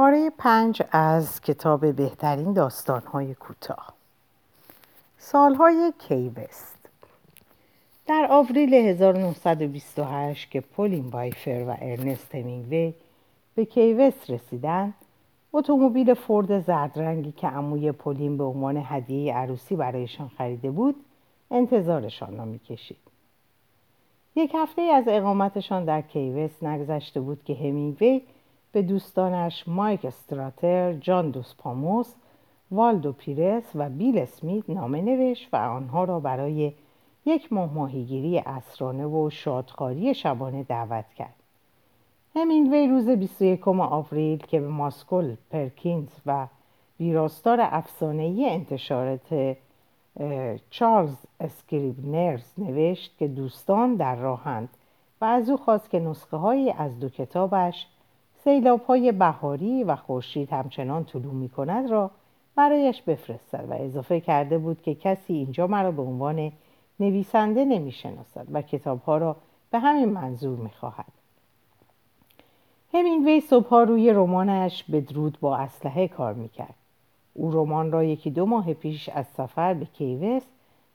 پاره پنج از کتاب بهترین داستانهای کوتاه. سالهای کیوست. در آوریل 1928 که پولین بایفر و ارنست همینگوی به کیوست رسیدن اتومبیل فورد زردرنگی که عموی پولین به عنوان هدیه عروسی برایشان خریده بود انتظارشان را می‌کشید. یک هفته از اقامتشان در کیوست نگذشته بود که همینگوی به دوستانش مایک استراتر، جان دوس پاسوس، والدو پیرس و بیل اسمیت نامه نوشت و آنها را برای یک ماه ماهیگیری عصرانه و شادخواری شبانه دعوت کرد. همینگوی روز 21 آوریل که به ماکسول پرکینز و ویراستار افسانه‌ای انتشارات چارلز اسکریبنرز نوشت که دوستان در راهند و از او خواست که نسخه هایی از دو کتابش سیلاب های بهاری و خورشید همچنان طلوع می کند را برایش بفرستد و اضافه کرده بود که کسی اینجا مرا به عنوان نویسنده نمی شناسد و کتاب ها را به همین منظور می خواهد. همینگوی صبحها روی رمانش به درود با اسلحه کار می کرد. او رمان را یکی دو ماه پیش از سفر به کیوس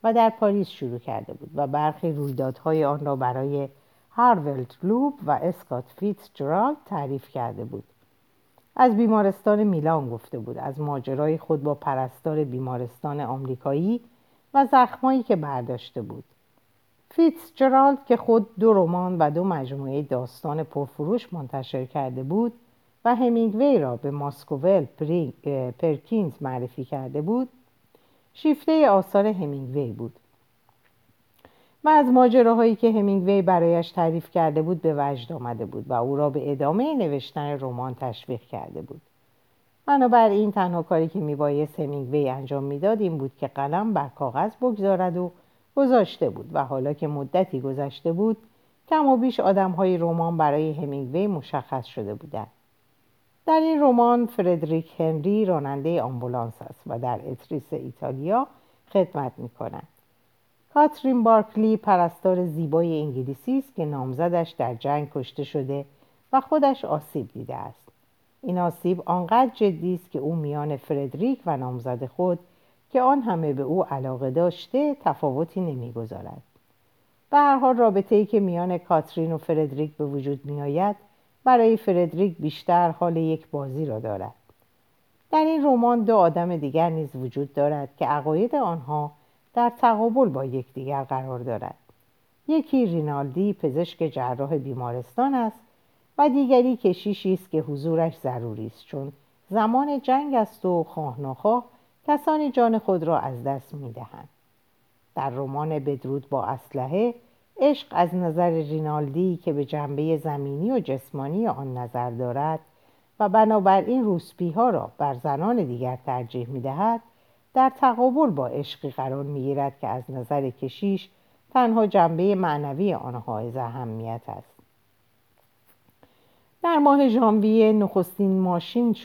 و در پاریس شروع کرده بود و برخی رویدادهای آن را برای هارولد لوب و اسکات فیتس جرالد تعریف کرده بود. از بیمارستان میلان گفته بود. از ماجرای خود با پرستار بیمارستان آمریکایی و زخمایی که برداشته بود. فیتس جرالد که خود دو رمان و دو مجموعه داستان پرفروش منتشر کرده بود و همینگوی را به ماکسول پرکینز معرفی کرده بود شیفته آثار همینگوی بود. و از ماجراهایی که همینگوی برایش تعریف کرده بود به وجد آمده بود و او را به ادامه نوشتن رمان تشویق کرده بود بنابراین تنها کاری که میبایست همینگوی انجام می‌داد این بود که قلم بر کاغذ بگذارد و گذاشته بود و حالا که مدتی گذشته بود کم و بیش آدم های رمان برای همینگوی مشخص شده بودند در این رمان فردریک هنری راننده آمبولانس است و در اتریس ایتالیا خدمت می کند. کاترین بارکلی پرستار زیبای انگلیسی است که نامزدش در جنگ کشته شده و خودش آسیب دیده است. این آسیب آنقدر جدی است که او میان فردریک و نامزد خود که آن همه به او علاقه داشته تفاوتی نمی‌گذارد. به هر حال رابطه ای که میان کاترین و فردریک به وجود میآید برای فردریک بیشتر حال یک بازی را دارد. در این رمان دو آدم دیگر نیز وجود دارد که عقاید آنها در تقابل با یکدیگر قرار دارد. یکی رینالدی پزشک جراح بیمارستان است و دیگری کشیشی است که حضورش ضروری است چون زمان جنگ است و خواه کسانی جان خود را از دست می‌دهند. در رمان بدرود با اسلحه عشق از نظر رینالدی که به جنبه زمینی و جسمانی آن نظر دارد و بنابراین روسپی ها را بر زنان دیگر ترجیح می دهد در تقابل با عشقی قرار می گیرد که از نظر کشیش تنها جنبه معنوی آنها از اهمیت است. در ماه ژانویه نخستین ماشین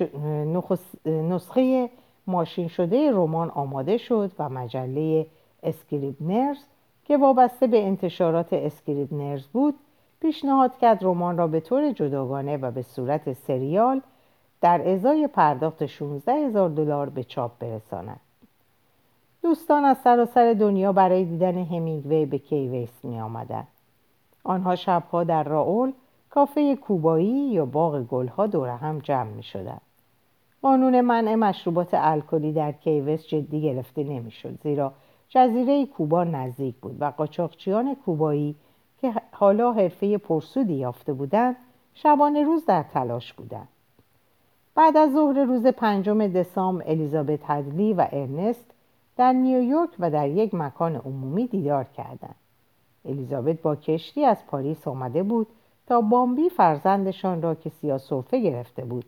نسخه ماشین شده رمان آماده شد و مجله اسکریبنرز که وابسته به انتشارات اسکریبنرز بود پیشنهاد کرد رمان را به طور جداگانه و به صورت سریال در ازای پرداخت 16 هزار دلار به چاپ برساند. دوستان از سراسر دنیا برای دیدن همینگوی به کی‌وست می آمدن. آنها شبها در راول کافه کوبایی یا باغ گلها دور هم جمع می شدن. قانون منع مشروبات الکلی در کی‌وست جدی گرفته نمی‌شد زیرا جزیره کوبا نزدیک بود و قاچاقچیان کوبایی که حالا حرفه پرسودی یافته بودند شبانه روز در تلاش بودند بعد از ظهر روز پنجم دسامبر الیزابت هدلی و ارنست در نیویورک و در یک مکان عمومی دیدار کردند. الیزابت با کشتی از پاریس آمده بود تا بامبی فرزندشان را که سیاسوفه گرفته بود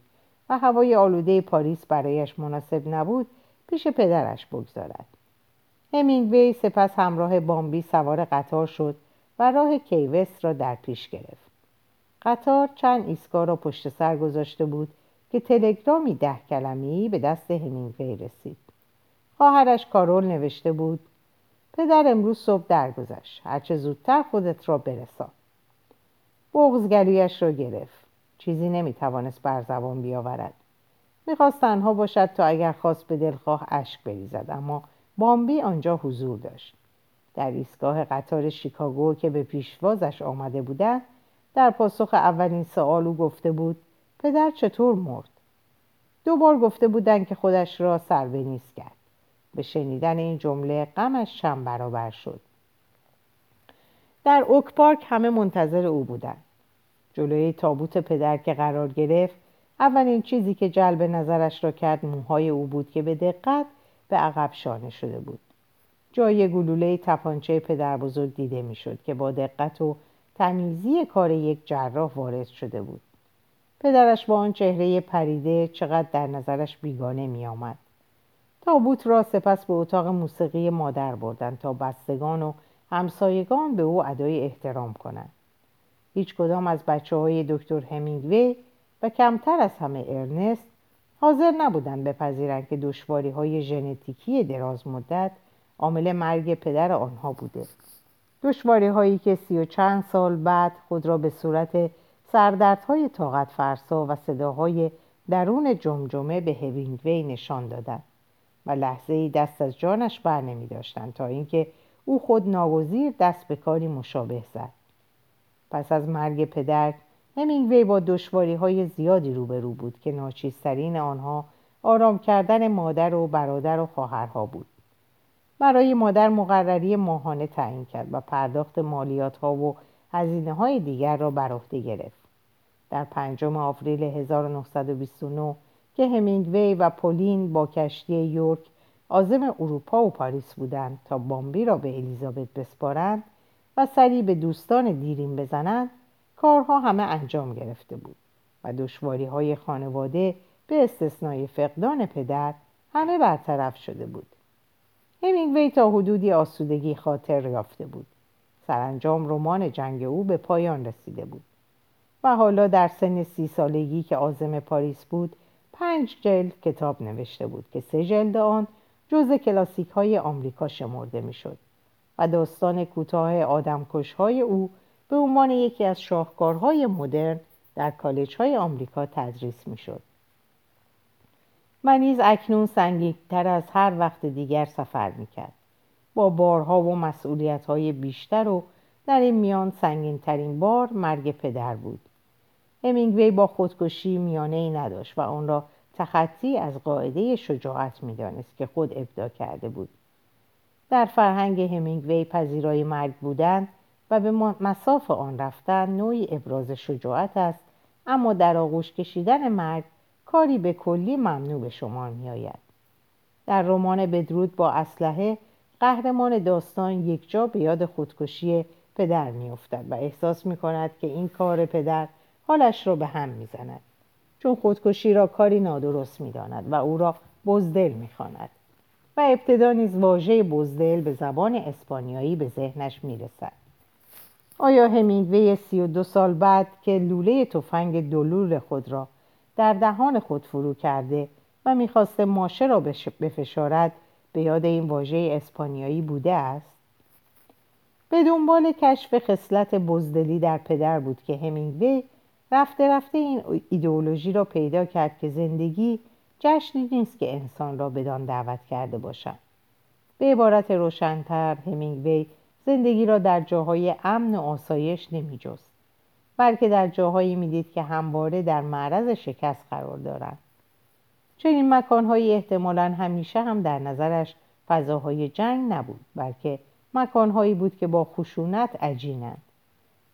و هوای آلوده پاریس برایش مناسب نبود پیش پدرش بگذارد. همینگوی سپس همراه بامبی سوار قطار شد و راه کیوست را در پیش گرفت. قطار چند ایستگاه را پشت سر گذاشته بود که تلگرامی ده کلمی به دست همینگوی رسید. خواهرش کارول نوشته بود. پدر امروز صبح درگذشت. هرچه زودتر خودت را برسان. بغز را گرفت. چیزی نمی‌توانست بر زبان بیاورد. می‌خواست تنها باشد تا اگر خواست به دلخواه اشک بریزد اما بامبی آنجا حضور داشت. در ایستگاه قطار شیکاگو که به پیشوازش آمده بودند در پاسخ اولین سوال او گفته بود پدر چطور مرد؟ دو بار گفته بودند که خودش را سر نیست کرد. به شنیدن این جمله غمش چند برابر شد. در اوک پارک همه منتظر او بودند. جلوی تابوت پدر که قرار گرفت اولین چیزی که جلب نظرش را کرد موهای او بود که به دقت به عقب شانه شده بود. جای گلوله تپانچه پدر بزرگ دیده می‌شد که با دقت و تمیزی کار یک جراح وارد شده بود. پدرش با آن چهره پریده چقدر در نظرش بیگانه می آمد. تابوت را سپس به اتاق موسیقی مادر بردند تا بستگان و همسایگان به او ادای احترام کنند. هیچ کدام از بچه های دکتر همینگوی و کمتر از همه ارنست حاضر نبودند بپذیرند که دشواری های ژنتیکی دراز مدت عامل مرگ پدر آنها بوده. دشواری هایی که سی و چند سال بعد خود را به صورت سردردهای طاقت فرسا و صداهای درون جمجمه به هوینگوی نشان دادند و لحظه ای دست از جانش بر نمی داشتن تا اینکه او خود ناگزیر دست به کاری مشابه زد. پس از مرگ پدر همینگوی با دشواری های زیادی روبرو بود که ناچیزترین آنها آرام کردن مادر و برادر و خواهرها بود. برای مادر مقرری ماهانه تعیین کرد و پرداخت مالیات ها و هزینه های دیگر را بر عهده گرفت. در پنجم آوریل 1929 که همینگوی و پولین با کشتی یورک آزم اروپا و پاریس بودند تا بامبی را به الیزابت بسپارند و سری به دوستان دیرین بزنند کارها همه انجام گرفته بود و دشواری های خانواده به استثنای فقدان پدر همه برطرف شده بود. همینگوی تا حدودی آسودگی خاطر یافته بود. سرانجام رمان جنگ او به پایان رسیده بود و حالا در سن سی سالگی که آزم پاریس بود پنج جلد کتاب نوشته بود که سه جلد آن جز کلاسیک های آمریکا شمرده می‌شد و داستان کوتاه آدمکش های او به عنوان یکی از شاهکارهای مدرن در کالج های آمریکا تدریس می‌شد. و نیز اکنون سنگینتر از هر وقت دیگر سفر می‌کرد با بارها و مسئولیت های بیشتر و در این میان سنگینترین بار مرگ پدر بود همینگوی با خودکشی میانه ای نداشت و آن را تخطی از قاعده شجاعت می‌دانست که خود ابدا کرده بود در فرهنگ همینگوی پذیرای مرگ بودن و به مساف آن رفتن نوعی ابراز شجاعت است اما در آغوش کشیدن مرگ کاری به کلی ممنوع به شمار می آید. در رمان بدرود با اسلحه قهرمان داستان یک جا به یاد خودکشی پدر می افتد و احساس می کند که این کار پدر حالش را به هم می زند. چون خودکشی را کاری نادرست می داند و او را بزدل می خاند. و ابتدا نیز واژه بزدل به زبان اسپانیایی به ذهنش می رسد. آیا همینگوی سی و دو سال بعد که لوله تفنگ دلول خود را در دهان خود فرو کرده و می‌خواست ماشه را بفشارد به یاد این واژه اسپانیایی بوده است به دنبال کشف خصلت بزدلی در پدر بود که همینگوی رفته رفته این ایدئولوژی را پیدا کرد که زندگی جشنی نیست که انسان را بدان دعوت کرده باشد. به عبارت روشنتر همینگوی زندگی را در جاهای امن و آسایش نمیجست بلکه در جاهایی می‌دید که همواره در معرض شکست قرار دارند چنین مکانهایی احتمالا همیشه هم در نظرش فضاهای جنگ نبود بلکه مکانهایی بود که با خشونت عجینند.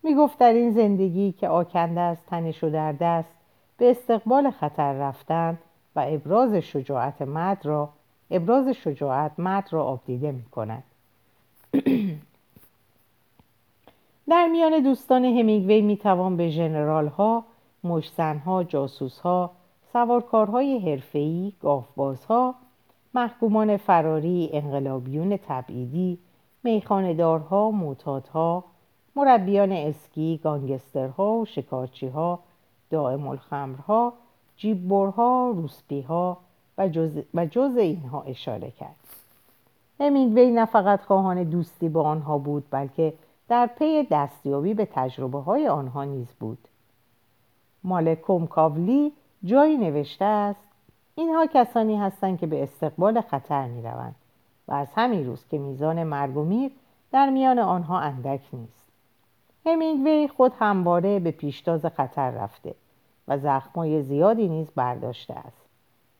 می گفت در این زندگی که آکنده است تنش و در دست به استقبال خطر رفتن و ابراز شجاعت مرد را ابراز شجاعت مرد را آبدیده می کند در میان دوستان همینگوی می توان به ژنرال ها، مشزن ها، جاسوس ها، سوارکارهای حرفه‌ای، گاهبازها، محکومان فراری، انقلابیون تبعیدی، میخاندارها، معتادها، مربیان اسکی، گانگسترها شکارچیها، دائم الخمرها، جیببرها، روسپیها و جز, و جز اینها اشاره کرد. همینگوی نه فقط خواهان دوستی با آنها بود بلکه در پی دستیابی به تجربه های آنها نیز بود. مالکوم کاولی جایی نوشته است اینها کسانی هستند که به استقبال خطر می روند و از همین روز که میزان مرگ و میر در میان آنها اندک نیست همینگوی خود همواره به پیشتاز خطر رفته و زخمای زیادی نیز برداشته است.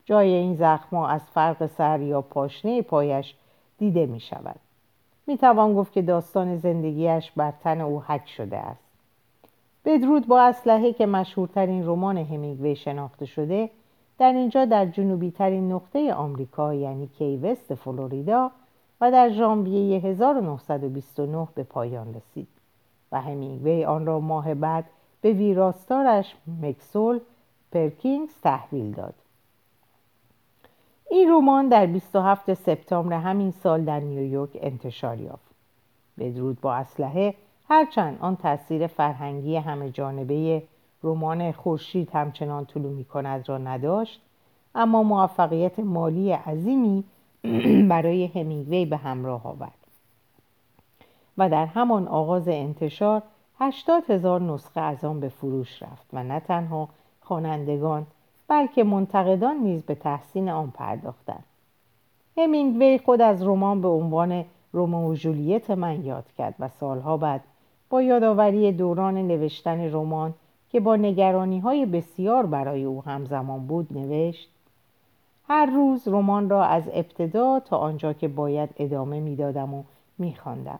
جای این زخما از فرق سر یا پاشنه پایش دیده می شود می توان گفت که داستان زندگیش بر تن او حک شده است. بدرود با اسلحه که مشهورترین رمان همینگوی شناخته شده در اینجا در جنوبی ترین نقطه آمریکا یعنی کیوست فلوریدا و در ژانویه 1929 به پایان رسید. و همینگوی آن را ماه بعد به ویراستارش مکسول پرکینگز تحویل داد. این رمان در 27 سپتامبر همین سال در نیویورک انتشار یافت. بدرود با اسلحه هرچند آن تاثیر فرهنگی همه جانبه رمان خورشید همچنان طلو می کند را نداشت اما موفقیت مالی عظیمی برای همینگوی به همراه آورد. و در همان آغاز انتشار هشتاد هزار نسخه از آن به فروش رفت و نه تنها خوانندگان بلکه منتقدان نیز به تحسین آن پرداختند. همینگوی خود از رمان به عنوان رومئو و جولیت من یاد کرد و سالها بعد با یادآوری دوران نوشتن رمان که با نگرانی های بسیار برای او همزمان بود نوشت هر روز رمان را از ابتدا تا آنجا که باید ادامه می‌دادم و میخواندم.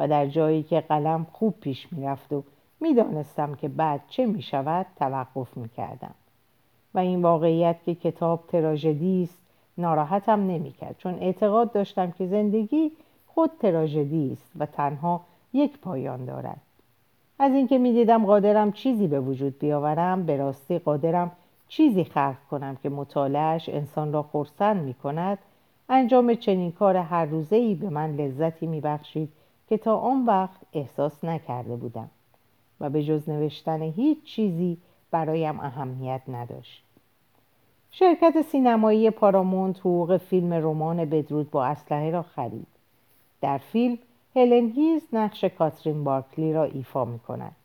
و در جایی که قلم خوب پیش می‌رفت و می‌دانستم که بعد چه می‌شود توقف می‌کردم. و این واقعیت که کتاب تراژدی است ناراحتم نمی‌کرد چون اعتقاد داشتم که زندگی خود تراژدی است و تنها یک پایان دارد. از اینکه می‌دیدم قادرم چیزی به وجود بیاورم به راستی قادرم چیزی خلق کنم که مطالعهش انسان را خرسند می کند انجام چنین کار هر روزه ای به من لذتی می بخشید که تا آن وقت احساس نکرده بودم و به جز نوشتن هیچ چیزی برایم اهمیت نداشت. شرکت سینمایی پارامونت حقوق فیلم رمان بدرود با اسلحه را خرید. در فیلم هلن هیز نقش کاترین بارکلی را ایفا می کند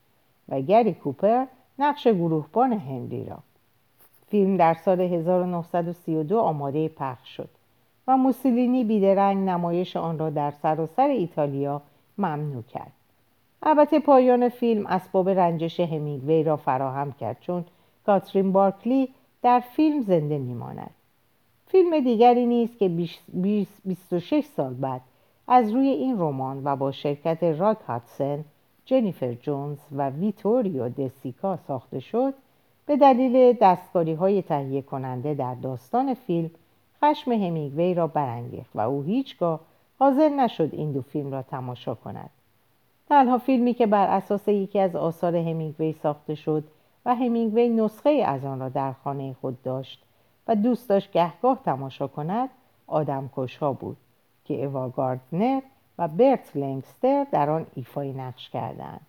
و گری کوپر نقش گروهبان هنری را. فیلم در سال 1932 آماده پخش شد و موسولینی بیدرنگ نمایش آن را در سراسر ایتالیا ممنوع کرد. البته پایان فیلم اسباب رنجش همینگوی را فراهم کرد چون کاترین بارکلی در فیلم زنده میماند. فیلم دیگری نیست که 26 سال بعد از روی این رمان و با شرکت راک هاتسن، جنیفر جونز و ویتوریو دسیکا ساخته شد به دلیل دستکاری های تهیه کننده در داستان فیلم خشم همینگوی را برانگیخت و او هیچگاه حاضر نشد این دو فیلم را تماشا کند. تنها فیلمی که بر اساس یکی از آثار همینگوی ساخته شد و همینگوی نسخه از آن را در خانه خود داشت و دوست داشت گهگاه تماشا کند آدم ها بود که ایوا گاردنر و برت لنگستر در آن ایفای نقش کردند.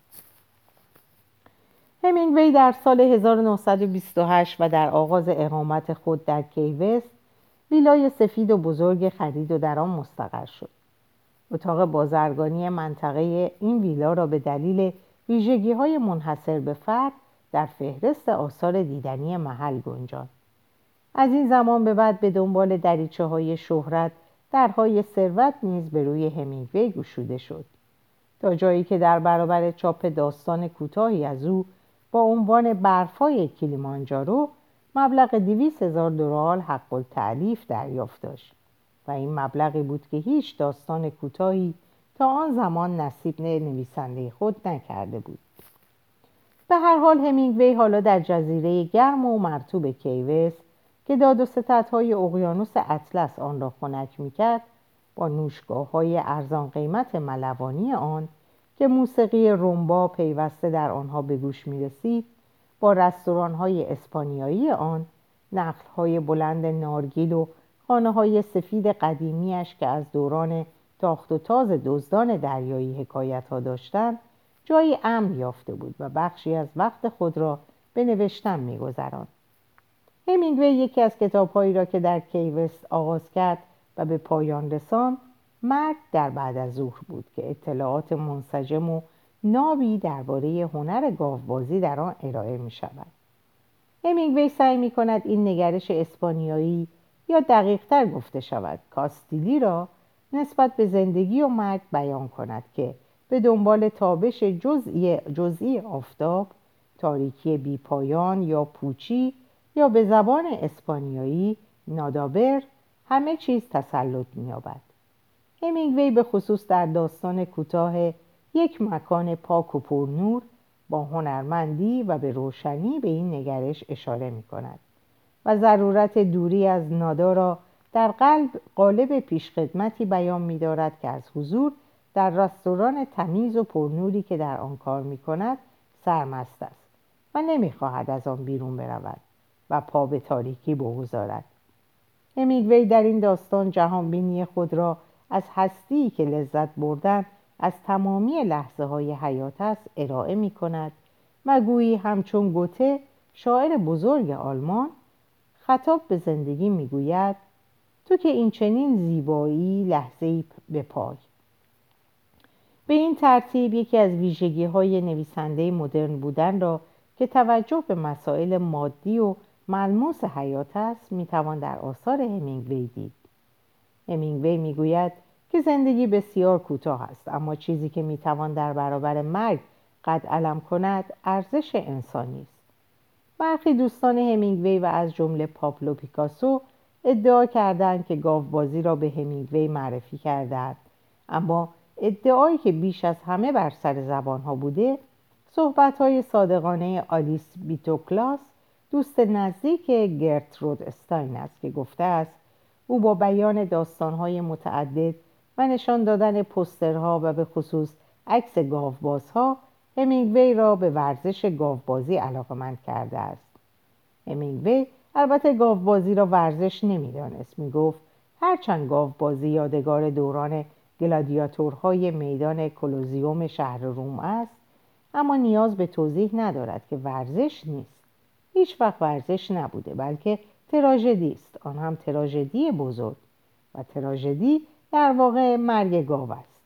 همینگوی در سال 1928 و در آغاز اقامت خود در کیوست ویلای سفید و بزرگ خرید و در آن مستقر شد. اتاق بازرگانی منطقه این ویلا را به دلیل ویژگی های منحصر به فرد در فهرست آثار دیدنی محل گنجان. از این زمان به بعد به دنبال دریچه های شهرت درهای ثروت نیز به روی همینگوی گشوده شد. تا جایی که در برابر چاپ داستان کوتاهی از او با عنوان برفای کلیمانجارو مبلغ دیویس هزار دلار حق التعلیف دریافت داشت و این مبلغی بود که هیچ داستان کوتاهی تا آن زمان نصیب نویسنده خود نکرده بود. به هر حال همینگوی حالا در جزیره گرم و مرتوب کیوس که داد و ستدهای اقیانوس اطلس آن را خنک می‌کرد با نوشگاه های ارزان قیمت ملوانی آن که موسیقی رومبا پیوسته در آنها به گوش می رسید با رستوران های اسپانیایی آن نقل های بلند نارگیل و خانه های سفید قدیمیش که از دوران تاخت و تاز دزدان دریایی حکایت ها داشتند جایی امن یافته بود و بخشی از وقت خود را به نوشتن میگذراند. همینگوی یکی از کتابهایی را که در کیوست آغاز کرد و به پایان رساند مرد در بعد از ظهر بود که اطلاعات منسجم و نابی درباره هنر گاوبازی در آن ارائه می شود همینگوی سعی می کند این نگرش اسپانیایی یا دقیقتر گفته شود. کاستیلی را نسبت به زندگی و مرگ بیان کند که به دنبال تابش جزئی, جزئی آفتاب تاریکی بیپایان یا پوچی یا به زبان اسپانیایی نادابر همه چیز تسلط می‌یابد. همینگوی به خصوص در داستان کوتاه یک مکان پاک و پرنور با هنرمندی و به روشنی به این نگرش اشاره می کند و ضرورت دوری از نادا را در قلب قالب پیشخدمتی بیان می دارد که از حضور در رستوران تمیز و پرنوری که در آن کار می کند سرمست است و نمی خواهد از آن بیرون برود و پا به تاریکی بگذارد. همیگوی در این داستان جهانبینی خود را از هستی که لذت بردن از تمامی لحظه های حیات است ارائه می کند و گویی همچون گوته شاعر بزرگ آلمان خطاب به زندگی می گوید تو که این چنین زیبایی لحظه به پای. به این ترتیب یکی از ویژگی های نویسنده مدرن بودن را که توجه به مسائل مادی و ملموس حیات است می‌توان در آثار همینگوی دید. همینگوی می‌گوید که زندگی بسیار کوتاه است اما چیزی که می‌توان در برابر مرگ قد علم کند ارزش انسانی است. برخی دوستان همینگوی و از جمله پاپلو پیکاسو ادعا کردند که گاوبازی را به همینگوی معرفی کردند. اما ادعایی که بیش از همه بر سر زبان ها بوده صحبت های صادقانه آلیس بیتوکلاس دوست نزدیک گرترود استاین است که گفته است او با بیان داستانهای متعدد و نشان دادن پسترها و به خصوص عکس گاوبازها همینگوی را به ورزش گاوبازی علاقمند کرده است. همینگوی البته گاوبازی را ورزش نمی‌دانست. می‌گفت هرچند گاوبازی یادگار دوران گلادیاتورهای میدان کلوزیوم شهر روم است اما نیاز به توضیح ندارد که ورزش نیست. هیچ وقت ورزش نبوده بلکه تراژدی است. آن هم تراژدی بزرگ و تراژدی در واقع مرگ گاو است.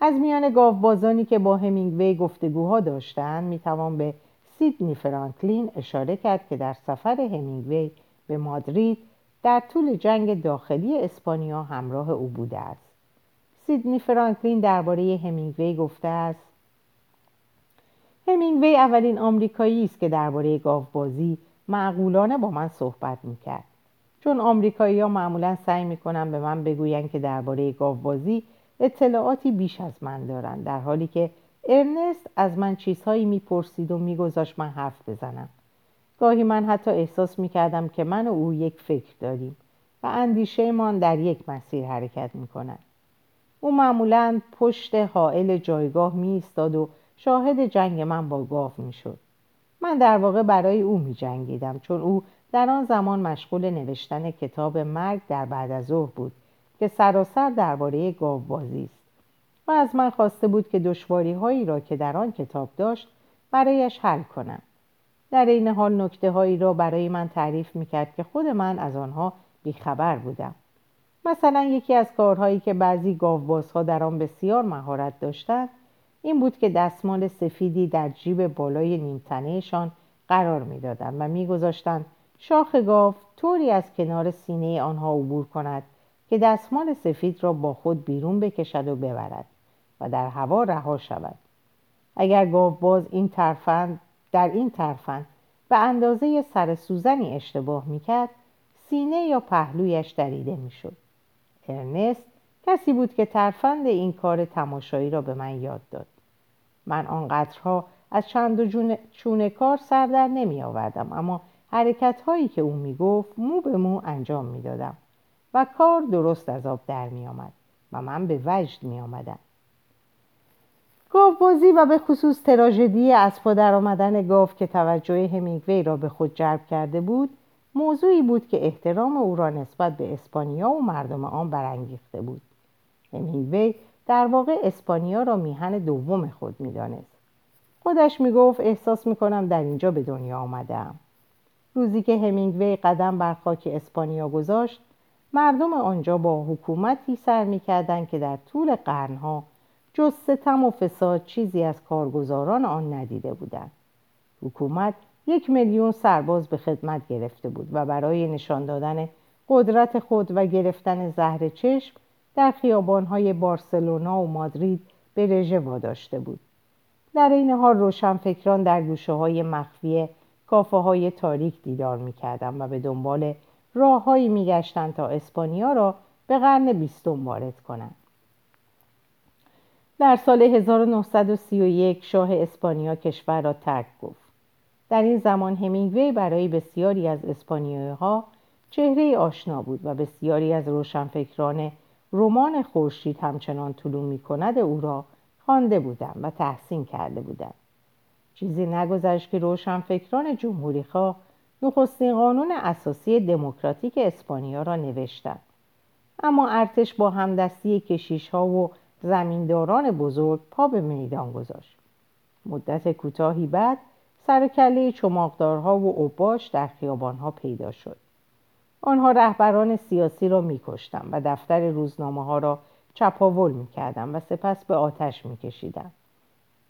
از میان گاوبازانی که با همینگوی گفتگوها داشتند می‌توان به سیدنی فرانکلین اشاره کرد که در سفر همینگوی به مادرید در طول جنگ داخلی اسپانیا همراه او بوده است. سیدنی فرانکلین درباره همینگوی گفته است همینگوی اولین آمریکایی است که درباره گاوبازی معقولانه با من صحبت می‌کرد. چون آمریکایی ها معمولا سعی می‌کنن به من بگویند که درباره گاوبازی اطلاعاتی بیش از من دارند در حالی که ارنست از من چیزهایی می‌پرسید و میگذاشت من حرف بزنم گاهی من حتی احساس می‌کردم که من و او یک فکر داریم و اندیشه من در یک مسیر حرکت می‌کند او معمولا پشت حائل جایگاه می و شاهد جنگ من با گاو می شد. من در واقع برای او می جنگیدم چون او در آن زمان مشغول نوشتن کتاب مرگ در بعد از ظهر بود که سراسر درباره گاوبازی است. و از من خواسته بود که دشواری هایی را که در آن کتاب داشت برایش حل کنم. در این حال نکته هایی را برای من تعریف می کرد که خود من از آنها بیخبر بودم. مثلا یکی از کارهایی که بعضی گاوبازها در آن بسیار مهارت داشتند این بود که دستمال سفیدی در جیب بالای نیمتنهشان قرار می‌دادند و میگذاشتند شاخ گاو طوری از کنار سینه آنها عبور کند که دستمال سفید را با خود بیرون بکشد و ببرد و در هوا رها شود. اگر گاوباز این ترفند در این ترفند به اندازه سر سوزنی اشتباه می‌کرد سینه یا پهلویش دریده می‌شد. ارنست کسی بود که ترفند این کار تماشایی را به من یاد داد. من آنقدرها از چند و چونه کار سر در نمی آوردم اما حرکت هایی که او می گفت مو به مو انجام می دادم و کار درست از آب در می آمد و من به وجد می آمدم بازی و به خصوص تراژدی از در آمدن گاو که توجه همینگوی را به خود جلب کرده بود موضوعی بود که احترام او را نسبت به اسپانیا و مردم آن برانگیخته بود. همینگوی در واقع اسپانیا را میهن دوم خود می‌دانست. خودش می‌گفت احساس می‌کنم در اینجا به دنیا آمدم روزی که همینگوی قدم بر خاک اسپانیا گذاشت مردم آنجا با حکومتی سر می‌کردند که در طول قرنها جز ستم و فساد چیزی از کارگزاران آن ندیده بودند. حکومت یک میلیون سرباز به خدمت گرفته بود و برای نشان دادن قدرت خود و گرفتن زهر چشم در خیابانهای بارسلونا و مادرید به رژه واداشته بود. در این حال روشنفکران در گوشه های مخفی کافه های تاریک دیدار می‌کردند و به دنبال راههایی میگشتند تا اسپانیا را به قرن بیستم وارد کنند در سال 1931 شاه اسپانیا کشور را ترک گفت. در این زمان همینگوی برای بسیاری از اسپانیایی ها چهره آشنا بود و بسیاری از روشنفکران رمان خورشید همچنان طلوع می کند او را خوانده بودند و تحسین کرده بودند چیزی نگذشت که روشنفکران جمهوری خواه نخستین قانون اساسی دموکراتیک اسپانیا را نوشتند. اما ارتش با همدستی کشیش ها و زمینداران بزرگ پا به میدان گذاشت. مدت کوتاهی بعد سرکله چماقدارها و اوباش در خیابانها پیدا شد. آنها رهبران سیاسی را میکشتند و دفتر روزنامه ها را چپاول می‌کردند و سپس به آتش میکشیدند.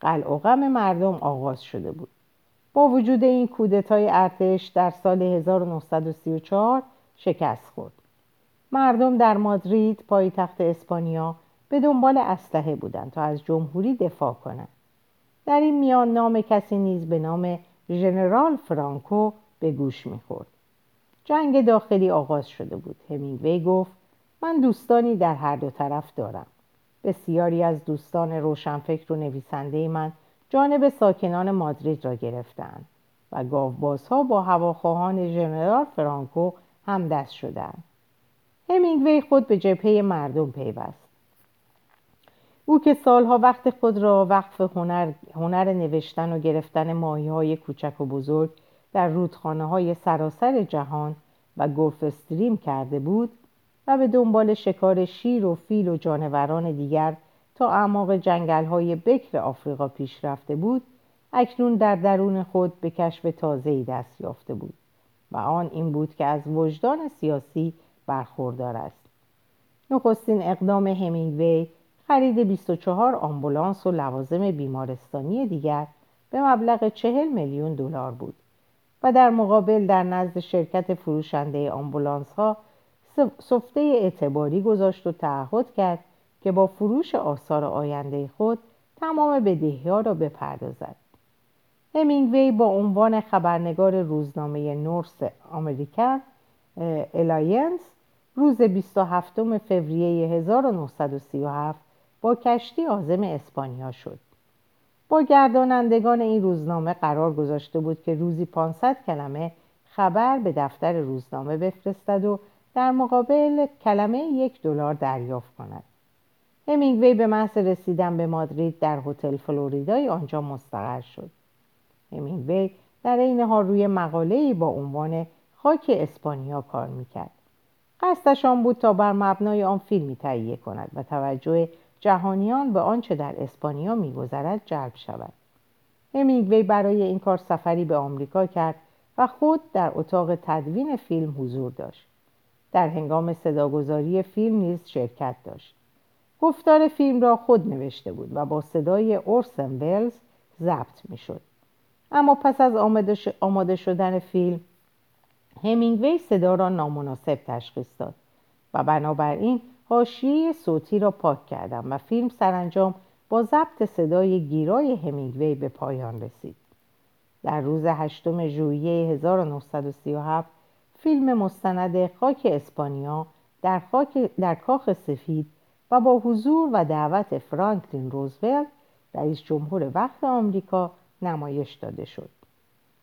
قلع و غم مردم آغاز شده بود. با وجود این کودتای ارتش در سال 1934 شکست خورد. مردم در مادرید پایتخت اسپانیا به دنبال اسلحه بودند تا از جمهوری دفاع کنند. در این میان نام کسی نیز به نام ژنرال فرانکو به گوش می‌خورد. جنگ داخلی آغاز شده بود. همینگوی گفت من دوستانی در هر دو طرف دارم. بسیاری از دوستان روشنفکر و نویسنده من جانب ساکنان مادرید را گرفتند و گاوبازها با هواخواهان ژنرال فرانکو هم دست شدند. همینگوی خود به جبهه مردم پیوست. او که سالها وقت خود را وقف هنر, هنر نوشتن و گرفتن ماهی های کوچک و بزرگ در رودخانه های سراسر جهان و گلف استریم کرده بود و به دنبال شکار شیر و فیل و جانوران دیگر تا اعماق جنگل های بکر آفریقا پیش رفته بود اکنون در درون خود به کشف تازه‌ای دست یافته بود و آن این بود که از وجدان سیاسی برخوردار است. نخستین اقدام همینگوی خرید 24 آمبولانس و لوازم بیمارستانی دیگر به مبلغ 40 میلیون دلار بود و در مقابل در نزد شرکت فروشنده آمبولانس ها سفته اعتباری گذاشت و تعهد کرد که با فروش آثار آینده خود تمام بدهی ها را بپردازد. همینگوی با عنوان خبرنگار روزنامه North America Alliance روز 27 فوریه 1937 با کشتی عازم اسپانیا شد. با گردانندگان این روزنامه قرار گذاشته بود که روزی 500 کلمه خبر به دفتر روزنامه بفرستد و در مقابل کلمه یک دلار دریافت کند. همینگوی به محض رسیدن به مادرید در هتل فلوریدای آنجا مستقر شد. همینگوی در این حال روی مقاله‌ای با عنوان خاک اسپانیا کار می‌کرد. قصدش آن بود تا بر مبنای آن فیلمی تهیه کند و توجه جهانیان به آنچه در اسپانیا میگذرد جلب شود. همینگوی برای این کار سفری به آمریکا کرد و خود در اتاق تدوین فیلم حضور داشت. در هنگام صداگذاری فیلم نیز شرکت داشت. گفتار فیلم را خود نوشته بود و با صدای اورسن ولز ضبط می‌شد. اما پس از آماده شدن فیلم همینگوی صدا را نامناسب تشخیص داد و بنابراین حاشیه صوتی را پاک کردم و فیلم سرانجام با ضبط صدای گیرای همینگوی به پایان رسید. در روز هشتم ژوئیه 1937 فیلم مستند خاک اسپانیا در, خاک در کاخ سفید و با حضور و دعوت فرانکلین روزولت رئیس جمهور وقت آمریکا نمایش داده شد.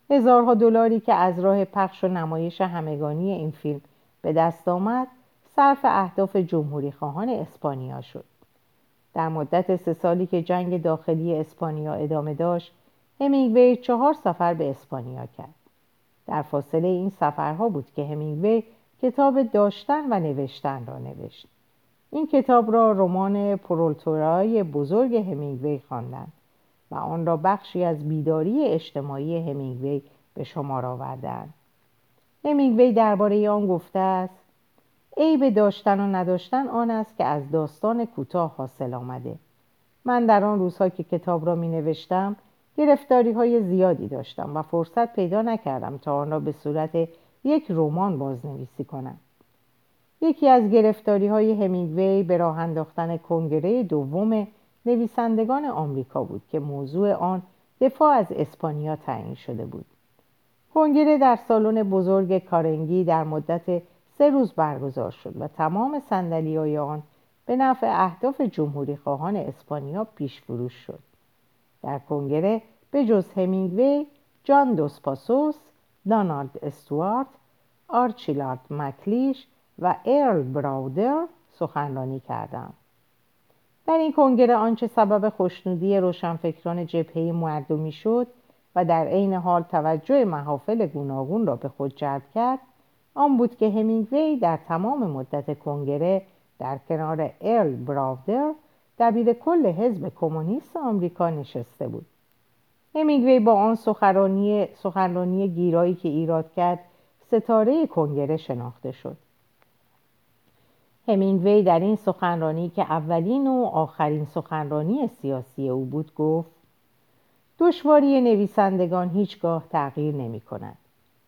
هزارها دلاری که از راه پخش و نمایش همگانی این فیلم به دست آمد صرف اهداف جمهوری خواهان اسپانیا شد. در مدت سه سالی که جنگ داخلی اسپانیا ادامه داشت همینگوی چهار سفر به اسپانیا کرد. در فاصله این سفرها بود که همینگوی کتاب داشتن و نوشتن را نوشت. این کتاب را رمان پرولتورای بزرگ همینگوی خواندند و آن را بخشی از بیداری اجتماعی همینگوی به شمار آوردند همینگوی درباره آن گفته است عیب داشتن و نداشتن آن است که از داستان کوتاه حاصل آمده. من در آن روزها که کتاب را می نوشتم گرفتاری های زیادی داشتم و فرصت پیدا نکردم تا آن را به صورت یک رمان بازنویسی کنم. یکی از گرفتاری های همینگوی به راه انداختن کنگره دوم نویسندگان آمریکا بود که موضوع آن دفاع از اسپانیا تعیین شده بود. کنگره در سالن بزرگ کارنگی در مدت سه روز برگزار شد و تمام سندلی آن به نفع اهداف جمهوری خواهان اسپانیا پیش فروش شد. در کنگره به جز همینگوی جان دوسپاسوس دانالد استوارت آرچیلارد مکلیش و ارل براودر سخنرانی کردم در این کنگره آنچه سبب خوشنودی روشنفکران جبهه مردمی شد و در عین حال توجه محافل گوناگون را به خود جلب کرد آن بود که همینگوی در تمام مدت کنگره در کنار ارل براودر دبیر کل حزب کمونیست آمریکا نشسته بود همینگوی با آن سخنرانی سخنرانی گیرایی که ایراد کرد ستاره کنگره شناخته شد همینگوی در این سخنرانی که اولین و آخرین سخنرانی سیاسی او بود گفت دشواری نویسندگان هیچگاه تغییر نمی کند.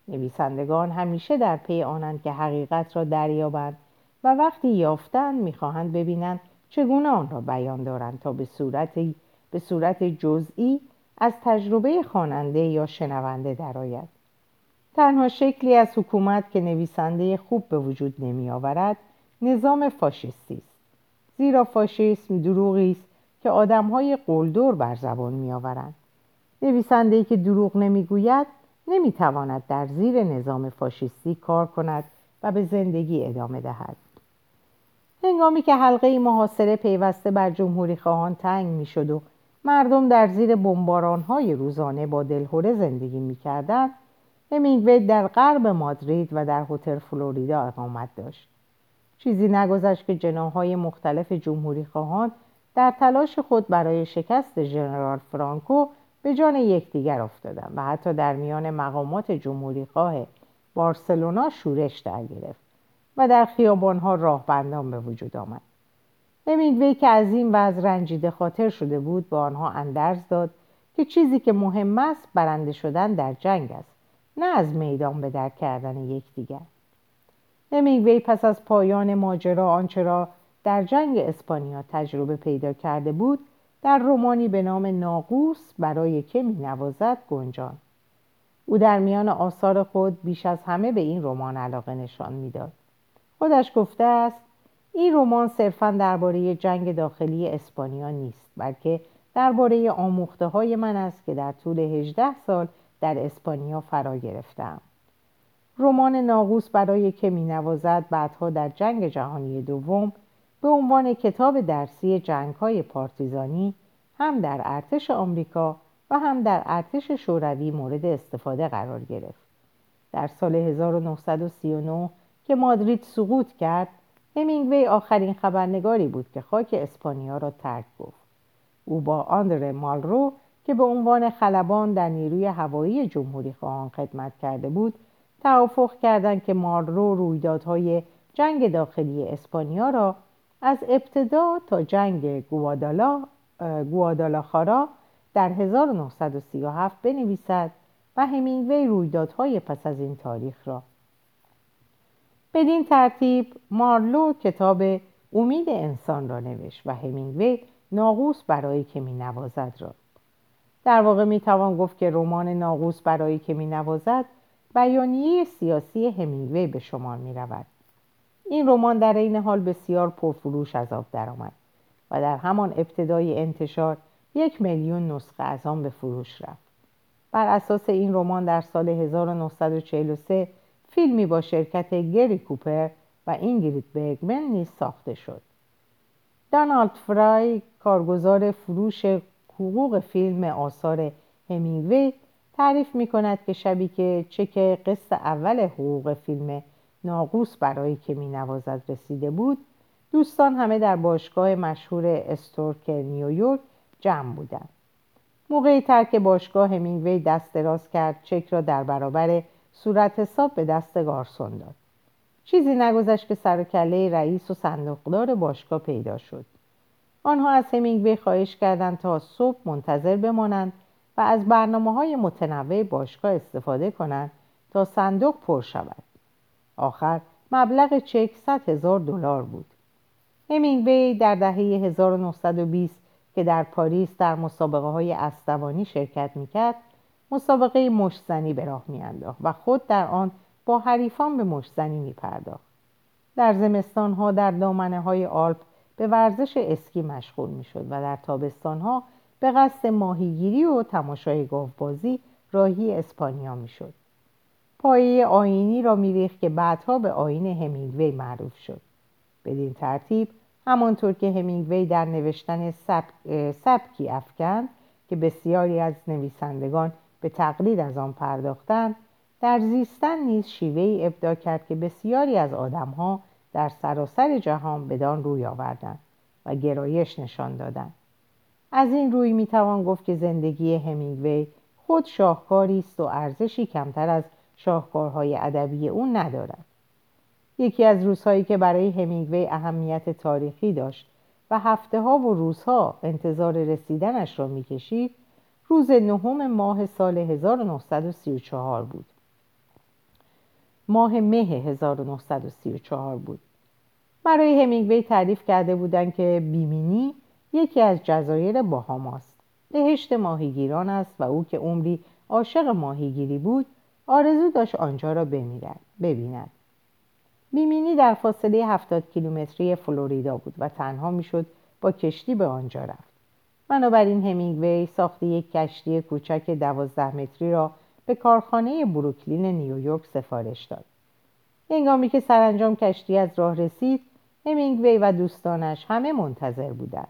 نویسندگان همیشه در پی آنند که حقیقت را دریابند و وقتی یافتند می‌خواهند ببینند چگونه آن را بیان دارند تا به صورت, به صورت جزئی از تجربه خواننده یا شنونده درآید؟ تنها شکلی از حکومت که نویسنده خوب به وجود نمی آورد نظام فاشisتی است. زیرا فاشیسم دروغی است که آدمهای قلدر بر زبان میآورند. نویسندهای که دروغ نمی‌گوید نمی‌تواند در زیر نظام فاشیستی کار کند و به زندگی ادامه دهد. هنگامی که حلقه محاصره پیوسته بر جمهوری خواهان تنگ می‌شد و مردم در زیر های روزانه با دلهوره زندگی می‌کردند همینگوی در غرب مادرید و در هتل فلوریدا اقامت داشت. چیزی نگذشت که جناهای مختلف جمهوری خواهان در تلاش خود برای شکست ژنرال فرانکو به جان یکدیگر افتادند و حتی در میان مقامات جمهوری خواه بارسلونا شورش در گرفت و در خیابانها راهبندان به وجود آمد. همینگوی که از این وضع رنجیده خاطر شده بود به آنها اندرز داد که چیزی که مهم است برنده شدن در جنگ است نه از میدان به در کردن یکدیگر. همینگوی پس از پایان ماجرا آنچه را در جنگ اسپانیا تجربه پیدا کرده بود در رومانی به نام ناقوس برای که می نوازد گنجان. او در میان آثار خود بیش از همه به این رمان علاقه نشان می‌داد. خودش گفته است این رمان صرفا درباره جنگ داخلی اسپانیا نیست بلکه درباره آموخته های من است که در طول 18 سال در اسپانیا فرا گرفتم رمان ناقوس برای که می نوازد بعدها در جنگ جهانی دوم به عنوان کتاب درسی جنگ های پارتیزانی هم در ارتش آمریکا و هم در ارتش شوروی مورد استفاده قرار گرفت. در سال 1939 که مادرید سقوط کرد، همینگوی آخرین خبرنگاری بود که خاک اسپانیا را ترک گفت. او با آندر مالرو که به عنوان خلبان در نیروی هوایی جمهوری خواهان خدمت کرده بود، توافق کردند که مالرو رویدادهای جنگ داخلی اسپانیا را از ابتدا تا جنگ گوادالا گوادالاخارا در 1937 بنویسد و همینگوی رویدادهای پس از این تاریخ را بدین ترتیب مارلو کتاب امید انسان را نوشت و همینگوی ناقوس برای که می نوازد را در واقع می توان گفت که رمان ناقوس برای که می نوازد بیانیه سیاسی همینگوی به شمار می رود. این رمان در این حال بسیار پرفروش از آب درآمد و در همان ابتدای انتشار یک میلیون نسخه از آن به فروش رفت. بر اساس این رمان در سال 1943 فیلمی با شرکت گری کوپر و اینگرید برگمن نیز ساخته شد. دانالد فرای کارگزار فروش حقوق فیلم آثار همینگوی تعریف می کند که شبی که چک قسط اول حقوق فیلم ناقوس برای که می نوازد رسیده بود دوستان همه در باشگاه مشهور استورک نیویورک جمع بودند موقع ترک باشگاه همینگوی دست دراز کرد چک را در برابر صورت حساب به دست گارسون داد. چیزی نگذشت که سر کله رئیس و صندوقدار باشگاه پیدا شد. آنها از همینگوی خواهش کردند تا صبح منتظر بمانند و از برنامه های متنوع باشگاه استفاده کنند تا صندوق پر شود. آخر مبلغ چک 100 هزار دلار بود. همینگوی در دهه 1920 که در پاریس در مسابقه های استوانی شرکت می‌کرد مسابقه مشتزنی به راه میانداخت و خود در آن با حریفان به مشتزنی میپرداخت. در زمستان ها در دامنه های آلپ به ورزش اسکی مشغول می‌شد و در تابستان ها به قصد ماهیگیری و تماشای گاوبازی راهی اسپانیا می‌شد. پایه آینی را میریخت که بعدها به آین همینگوی معروف شد. بدین ترتیب همانطور که همینگوی در نوشتن سبکی افکن که بسیاری از نویسندگان به تقلید از آن پرداختند در زیستن نیز شیوهی ابدا کرد که بسیاری از آدمها در سراسر جهان بدان روی آوردند و گرایش نشان دادند. از این روی می‌توان گفت که زندگی همینگوی خود شاهکاری است و ارزشی کمتر از شاهکارهای ادبی او ندارد. یکی از روزهایی که برای همینگوی اهمیت تاریخی داشت و هفته ها و روزها انتظار رسیدنش را می‌کشید روز نهم ماه سال 1934 بود. ماه مه 1934 بود. برای همینگوی تعریف کرده بودند که بیمینی یکی از جزایر باهاماست بهشت ماهیگیران است و او که عمری عاشق ماهیگیری بود آرزو داشت آنجا را بمیرد ببیند. بیمینی در فاصله 70 کیلومتری فلوریدا بود و تنها می‌شد با کشتی به آنجا رفت. بنابراین همینگوی ساخت یک کشتی کوچک دوازده متری را به کارخانه بروکلین نیویورک سفارش داد. هنگامی که سرانجام کشتی از راه رسید همینگوی و دوستانش همه منتظر بودند.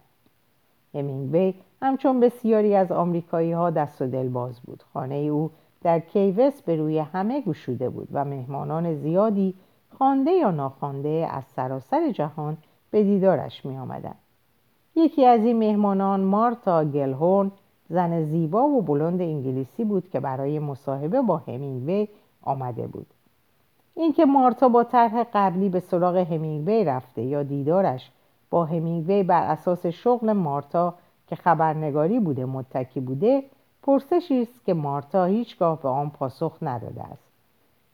همینگوی همچون بسیاری از آمریکایی ها دست و دل باز بود. خانه او در کیوس به روی همه گشوده بود و مهمانان زیادی خوانده یا ناخوانده از سراسر جهان به دیدارش می آمدن. یکی از این مهمانان مارتا گلهورن زن زیبا و بلند انگلیسی بود که برای مصاحبه با همینگوی آمده بود. اینکه مارتا با طرح قبلی به سراغ همینگوی رفته یا دیدارش با همینگوی بر اساس شغل مارتا که خبرنگاری بوده متکی بوده پرسشی است که مارتا هیچگاه به آن پاسخ نداده است.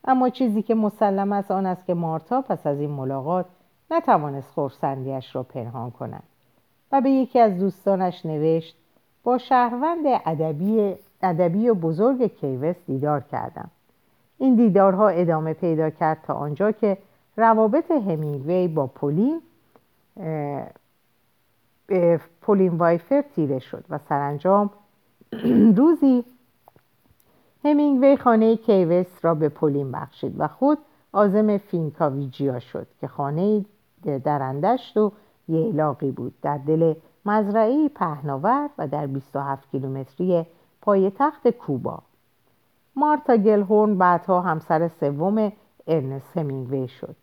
اما چیزی که مسلم است آن است که مارتا پس از این ملاقات نتوانست خورسندیش را پنهان کند. و به یکی از دوستانش نوشت با شهروند ادبی ادبی و بزرگ کی‌وست دیدار کردم. این دیدارها ادامه پیدا کرد تا آنجا که روابط همینگوی با پولین پولین وایفر تیره شد و سرانجام روزی همینگوی خانه کی‌وست را به پولین بخشید و خود عازم فینکاویجیا شد که خانه درندشت و ییلاقی بود. در دل مزرعه پهناور و در 27 کیلومتری پایتخت کوبا. مارتا گلهورن بعدها همسر سوم ارنست همینگوی شد.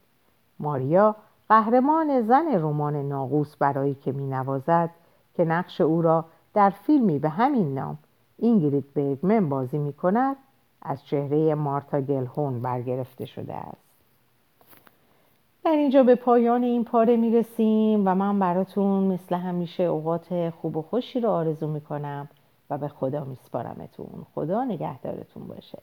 ماریا قهرمان زن رمان ناقوس برای که می نوازد که نقش او را در فیلمی به همین نام اینگرید برگمن بازی می کند از چهره مارتا گلهون برگرفته شده است. در اینجا به پایان این پاره می رسیم و من براتون مثل همیشه اوقات خوب و خوشی رو آرزو می کنم و به خدا می سپارمتون خدا نگهدارتون باشه.